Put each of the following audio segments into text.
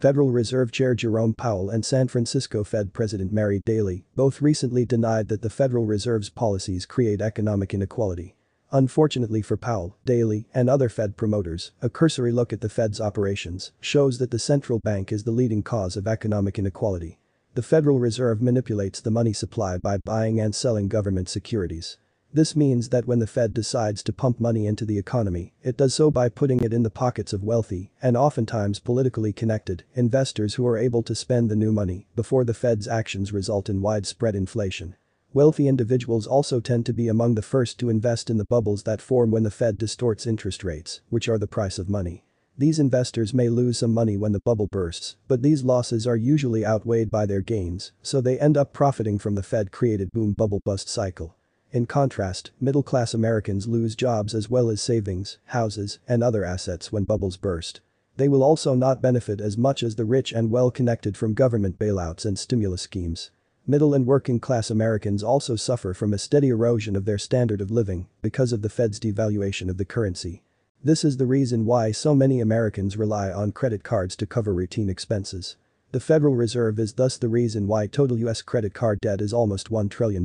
Federal Reserve Chair Jerome Powell and San Francisco Fed President Mary Daly both recently denied that the Federal Reserve's policies create economic inequality. Unfortunately for Powell, Daly, and other Fed promoters, a cursory look at the Fed's operations shows that the central bank is the leading cause of economic inequality. The Federal Reserve manipulates the money supply by buying and selling government securities. This means that when the Fed decides to pump money into the economy, it does so by putting it in the pockets of wealthy, and oftentimes politically connected, investors who are able to spend the new money before the Fed's actions result in widespread inflation. Wealthy individuals also tend to be among the first to invest in the bubbles that form when the Fed distorts interest rates, which are the price of money. These investors may lose some money when the bubble bursts, but these losses are usually outweighed by their gains, so they end up profiting from the Fed-created boom bubble bust cycle. In contrast, middle-class Americans lose jobs as well as savings, houses, and other assets when bubbles burst. They will also not benefit as much as the rich and well-connected from government bailouts and stimulus schemes. Middle and working class Americans also suffer from a steady erosion of their standard of living because of the Fed's devaluation of the currency. This is the reason why so many Americans rely on credit cards to cover routine expenses. The Federal Reserve is thus the reason why total US credit card debt is almost $1 trillion.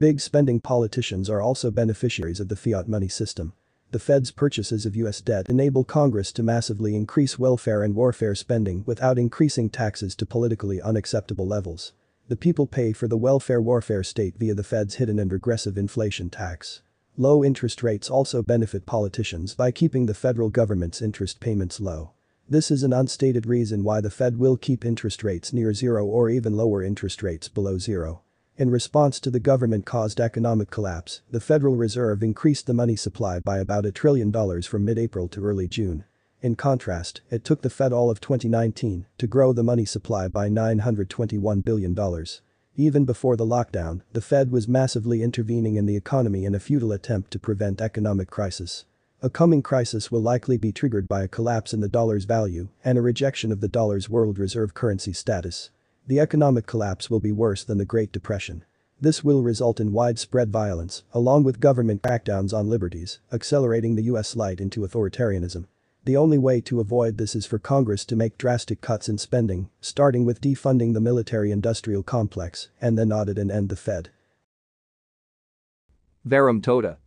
Big spending politicians are also beneficiaries of the fiat money system. The Fed's purchases of US debt enable Congress to massively increase welfare and warfare spending without increasing taxes to politically unacceptable levels. The people pay for the welfare warfare state via the Fed's hidden and regressive inflation tax. Low interest rates also benefit politicians by keeping the federal government's interest payments low. This is an unstated reason why the Fed will keep interest rates near zero or even lower interest rates below zero. In response to the government-caused economic collapse, the Federal Reserve increased the money supply by about a trillion dollars from mid-April to early June. In contrast, it took the Fed all of 2019 to grow the money supply by $921 billion. Even before the lockdown, the Fed was massively intervening in the economy in a futile attempt to prevent economic crisis. A coming crisis will likely be triggered by a collapse in the dollar's value and a rejection of the dollar's world reserve currency status. The economic collapse will be worse than the Great Depression. This will result in widespread violence, along with government crackdowns on liberties, accelerating the US slide into authoritarianism. The only way to avoid this is for Congress to make drastic cuts in spending, starting with defunding the military-industrial complex, and then audit and end the Fed. Verum Tota.